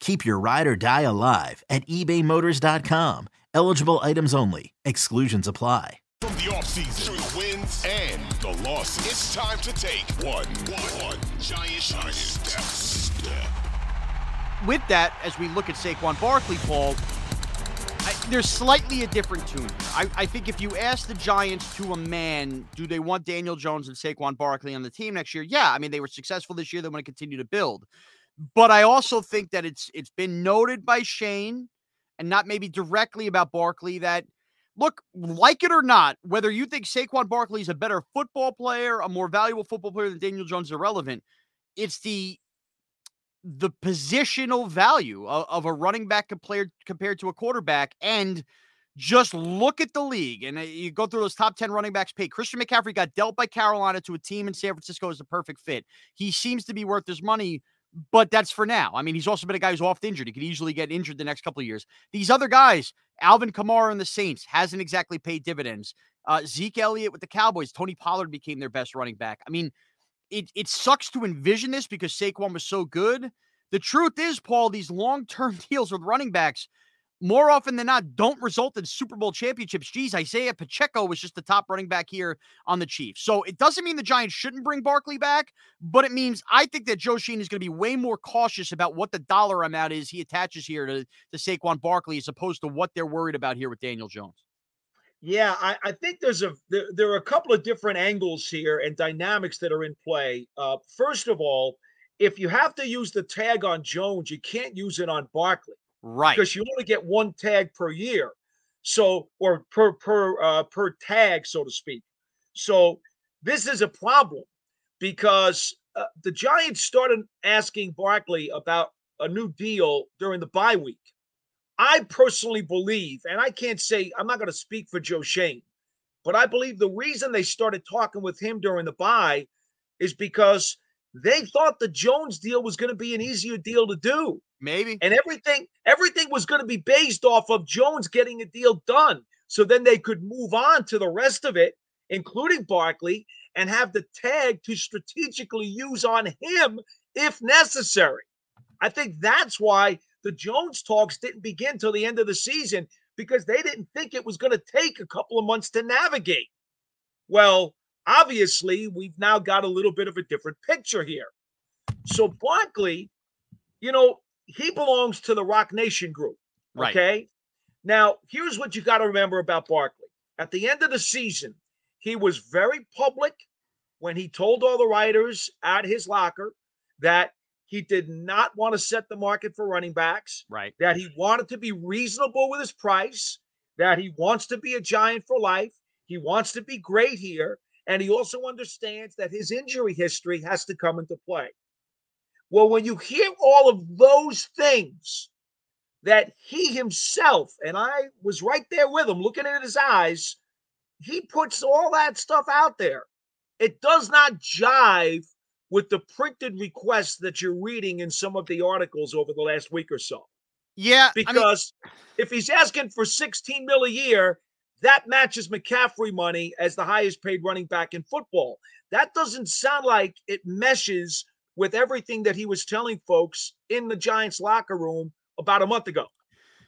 Keep your ride or die alive at ebaymotors.com. Eligible items only. Exclusions apply. From the offseason through the wins and the losses, it's time to take one, one, one giant, giant step. step. With that, as we look at Saquon Barkley, Paul, I, there's slightly a different tune. I, I, think if you ask the Giants to a man, do they want Daniel Jones and Saquon Barkley on the team next year? Yeah, I mean they were successful this year. They want to continue to build. But I also think that it's it's been noted by Schoen and not maybe directly about Barkley that look, like it or not, whether you think Saquon Barkley is a better football player, a more valuable football player than Daniel Jones, irrelevant. It's the the positional value of, of a running back compared compared to a quarterback, and just look at the league. And uh, you go through those top ten running backs paid. Christian McCaffrey got dealt by Carolina to a team in San Francisco as a perfect fit. He seems to be worth his money but that's for now. I mean, he's also been a guy who's oft injured. He could easily get injured the next couple of years. These other guys, Alvin Kamara and the Saints, hasn't exactly paid dividends. Uh, Zeke Elliott with the Cowboys, Tony Pollard became their best running back. I mean, it it sucks to envision this because Saquon was so good. The truth is, Paul, these long term deals with running backs more often than not don't result in Super Bowl championships. Geez, Isaiah Pacheco was just the top running back here on the Chiefs. So it doesn't mean the Giants shouldn't bring Barkley back, but it means I think that Joe Schoen is going to be way more cautious about what the dollar amount is he attaches here to, to Saquon Barkley as opposed to what they're worried about here with Daniel Jones. Yeah, I, I think there's a there, there, are a couple of different angles here and dynamics that are in play. Uh, first of all, if you have to use the tag on Jones, you can't use it on Barkley. Right. Because you only get one tag per year. So or per per uh, per tag, so to speak. So this is a problem because uh, the Giants started asking Barkley about a new deal during the bye week. I personally believe, and I can't say I'm not going to speak for Joe Schoen, but I believe the reason they started talking with him during the bye is because they thought the Jones deal was going to be an easier deal to do. Maybe. And everything everything was going to be based off of Jones getting a deal done. So then they could move on to the rest of it, including Barkley, and have the tag to strategically use on him if necessary. I think that's why the Jones talks didn't begin till the end of the season because they didn't think it was going to take a couple of months to navigate. Well, obviously, we've now got a little bit of a different picture here. So Barkley, you know, he belongs to the Roc Nation group. Right. Okay. Now, here's what you got to remember about Barkley. At the end of the season, he was very public when he told all the writers at his locker that he did not want to set the market for running backs. Right. That he wanted to be reasonable with his price, that he wants to be a giant for life. He wants to be great here. And he also understands that his injury history has to come into play. Well, when you hear all of those things that he himself, and I was right there with him looking at his eyes, he puts all that stuff out there. It does not jive with the printed requests that you're reading in some of the articles over the last week or so. Yeah. Because I mean, if he's asking for 16 mil a year, that matches McCaffrey money as the highest paid running back in football. That doesn't sound like it meshes with everything that he was telling folks in the Giants locker room about a month ago.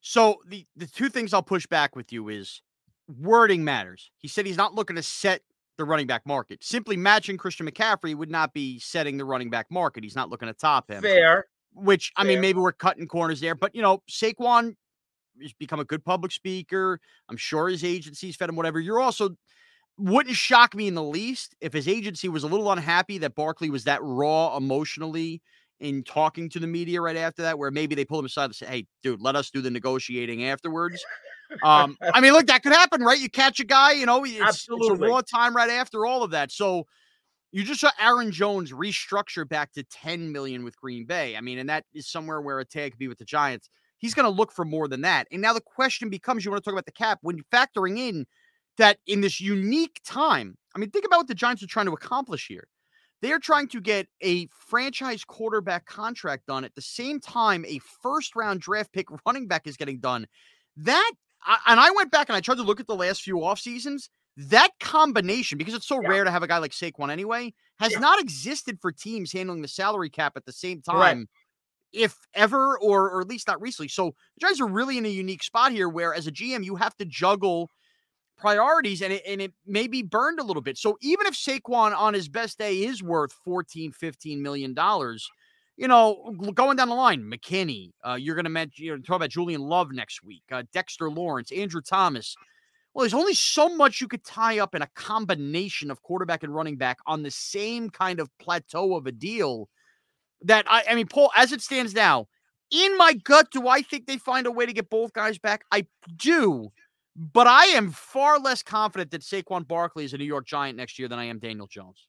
So the the two things I'll push back with you is wording matters. He said he's not looking to set the running back market. Simply matching Christian McCaffrey would not be setting the running back market. He's not looking to top him. Fair. Which I Fair. mean, maybe we're cutting corners there, but you know, Saquon he's become a good public speaker. I'm sure his agency's fed him whatever. You're also wouldn't shock me in the least if his agency was a little unhappy that Barkley was that raw emotionally in talking to the media right after that, where maybe they pull him aside and say, Hey, dude, let us do the negotiating afterwards. Um, I mean, look, that could happen, right? You catch a guy, you know, it's, Absolutely. it's a raw time right after all of that. So you just saw Aaron Jones restructure back to 10 million with Green Bay. I mean, and that is somewhere where a tag could be with the Giants. He's going to look for more than that. And now the question becomes you want to talk about the cap when factoring in that in this unique time. I mean, think about what the Giants are trying to accomplish here. They are trying to get a franchise quarterback contract done at the same time a first round draft pick running back is getting done. That, and I went back and I tried to look at the last few off seasons. That combination, because it's so Yeah. rare to have a guy like Saquon anyway, has Yeah. not existed for teams handling the salary cap at the same time, Right. If ever, or or at least not recently. So the Giants are really in a unique spot here, where as a GM you have to juggle priorities and it, and it may be burned a little bit. So even if Saquon on his best day is worth 14, 15 million dollars, you know, going down the line, McKinney, uh, you're going to mention, you're talk about Julian Love next week, uh, Dexter Lawrence, Andrew Thomas. Well, there's only so much you could tie up in a combination of quarterback and running back on the same kind of plateau of a deal that I, I mean, Paul, as it stands now, in my gut, do I think they find a way to get both guys back? I do, but I am far less confident that Saquon Barkley is a New York Giant next year than I am Daniel Jones.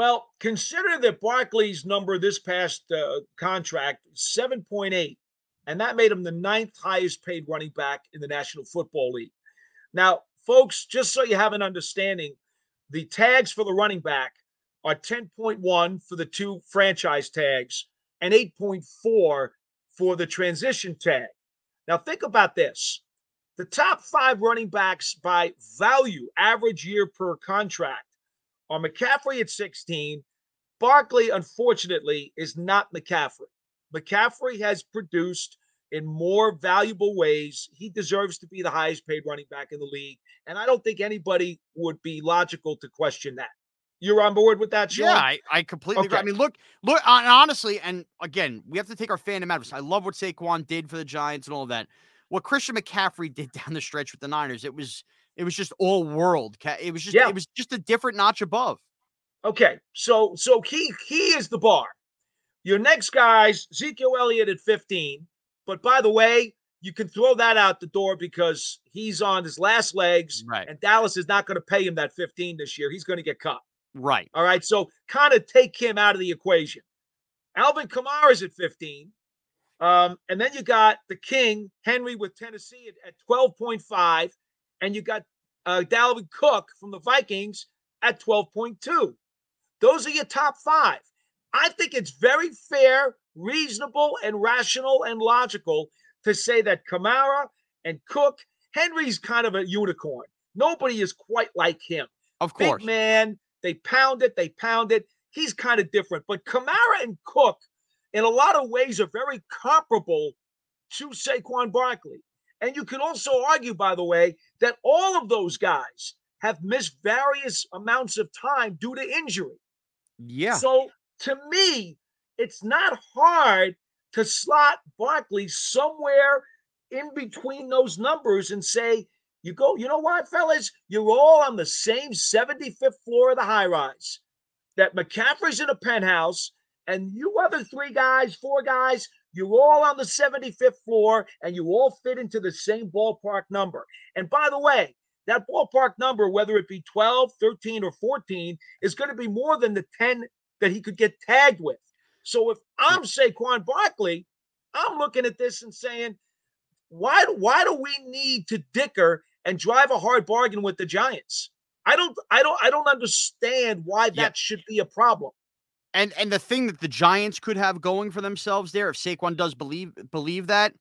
Well, consider that Barkley's number this past uh, contract seven point eight, and that made him the ninth highest paid running back in the National Football League. Now, folks, just so you have an understanding, the tags for the running back are ten point one for the two franchise tags and eight point four for the transition tag. Now, think about this: the top five running backs by value, average year per contract are McCaffrey at 16. Barkley, unfortunately, is not McCaffrey. McCaffrey has produced in more valuable ways. He deserves to be the highest paid running back in the league. And I don't think anybody would be logical to question that. You're on board with that, Shaun? Yeah, I, I completely agree. I mean, look, look, hon- honestly, and again, we have to take our fandom out of this. I love what Saquon did for the Giants and all of that. What Christian McCaffrey did down the stretch with the Niners, it was it was just all world. It was just Yeah. it was just a different notch above. Okay, so so he he is the bar. Your next guy's Ezekiel Elliott at 15. But by the way, you can throw that out the door because he's on his last legs, Right. and Dallas is not going to pay him that 15 this year. He's going to get cut. Right. All right, so kind of take him out of the equation. Alvin Kamara's at 15. Um, and then you got the King, Henry with Tennessee at, at 12.5. And you got uh, Dalvin Cook from the Vikings at 12.2. Those are your top five. I think it's very fair, reasonable, and rational and logical to say that Kamara and Cook, Henry's kind of a unicorn. Nobody is quite like him. Of course. Big man, they pound it, they pound it. He's kind of different. But Kamara and Cook, in a lot of ways, are very comparable to Saquon Barkley. And you can also argue, by the way, that all of those guys have missed various amounts of time due to injury. Yeah. So to me, it's not hard to slot Barkley somewhere in between those numbers and say, you go, you know what, fellas? You're all on the same 75th floor of the high rise. That McCaffrey's in a penthouse, and you other three guys, four guys, You're all on the 75th floor and you all fit into the same ballpark number. And by the way, that ballpark number, whether it be 12, 13, or 14, is going to be more than the 10 that he could get tagged with. So if I'm Saquon Barkley, I'm looking at this and saying, why, why do we need to dicker and drive a hard bargain with the Giants? I don't I don't I don't understand why that yeah. should be a problem. And and the thing that the Giants could have going for themselves there, if Saquon does believe believe that,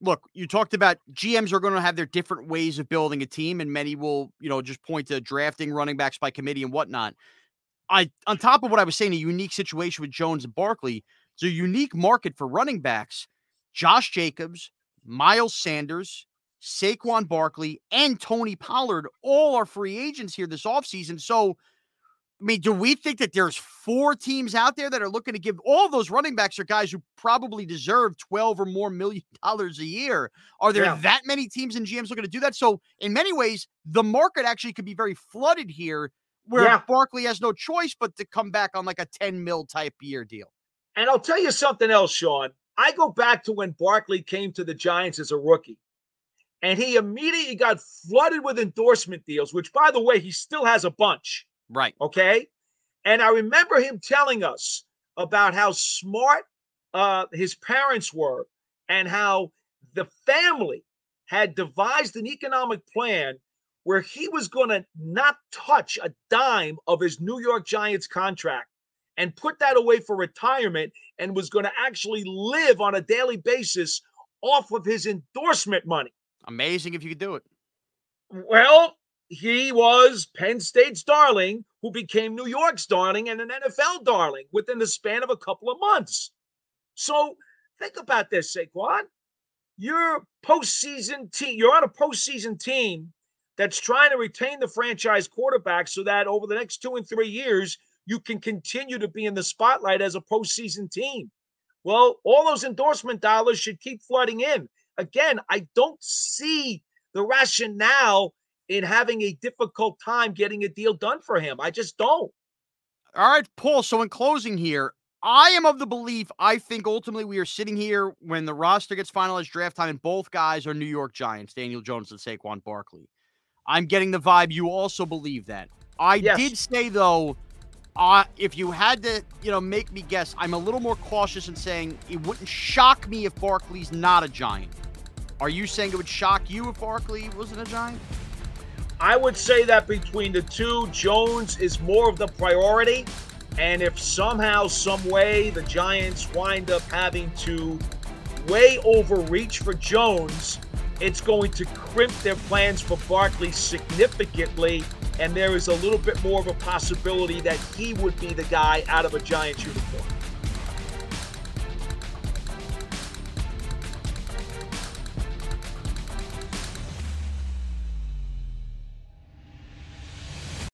look, you talked about GMs are going to have their different ways of building a team, and many will, you know, just point to drafting running backs by committee and whatnot. I on top of what I was saying, a unique situation with Jones and Barkley, it's a unique market for running backs. Josh Jacobs, Miles Sanders, Saquon Barkley, and Tony Pollard all are free agents here this offseason. So I mean, do we think that there's four teams out there that are looking to give all those running backs are guys who probably deserve 12 or more million dollars a year? Are there yeah. that many teams and GMs looking to do that? So, in many ways, the market actually could be very flooded here where yeah. Barkley has no choice but to come back on like a 10 mil type year deal. And I'll tell you something else, Shaun. I go back to when Barkley came to the Giants as a rookie. And he immediately got flooded with endorsement deals, which, by the way, he still has a bunch. Right. Okay. And I remember him telling us about how smart uh, his parents were and how the family had devised an economic plan where he was going to not touch a dime of his New York Giants contract and put that away for retirement and was going to actually live on a daily basis off of his endorsement money. Amazing if you could do it. Well, he was Penn State's darling, who became New York's darling and an NFL darling within the span of a couple of months. So think about this, Saquon. You're postseason team. You're on a postseason team that's trying to retain the franchise quarterback so that over the next two and three years you can continue to be in the spotlight as a postseason team. Well, all those endorsement dollars should keep flooding in. Again, I don't see the rationale in having a difficult time getting a deal done for him. I just don't. All right, Paul. So in closing here, I am of the belief I think ultimately we are sitting here when the roster gets finalized draft time and both guys are New York Giants, Daniel Jones and Saquon Barkley. I'm getting the vibe you also believe that. I yes. did say though, uh, if you had to, you know, make me guess, I'm a little more cautious in saying it wouldn't shock me if Barkley's not a Giant. Are you saying it would shock you if Barkley wasn't a Giant? I would say that between the two, Jones is more of the priority. And if somehow, some way, the Giants wind up having to way overreach for Jones, it's going to crimp their plans for Barkley significantly. And there is a little bit more of a possibility that he would be the guy out of a Giants uniform.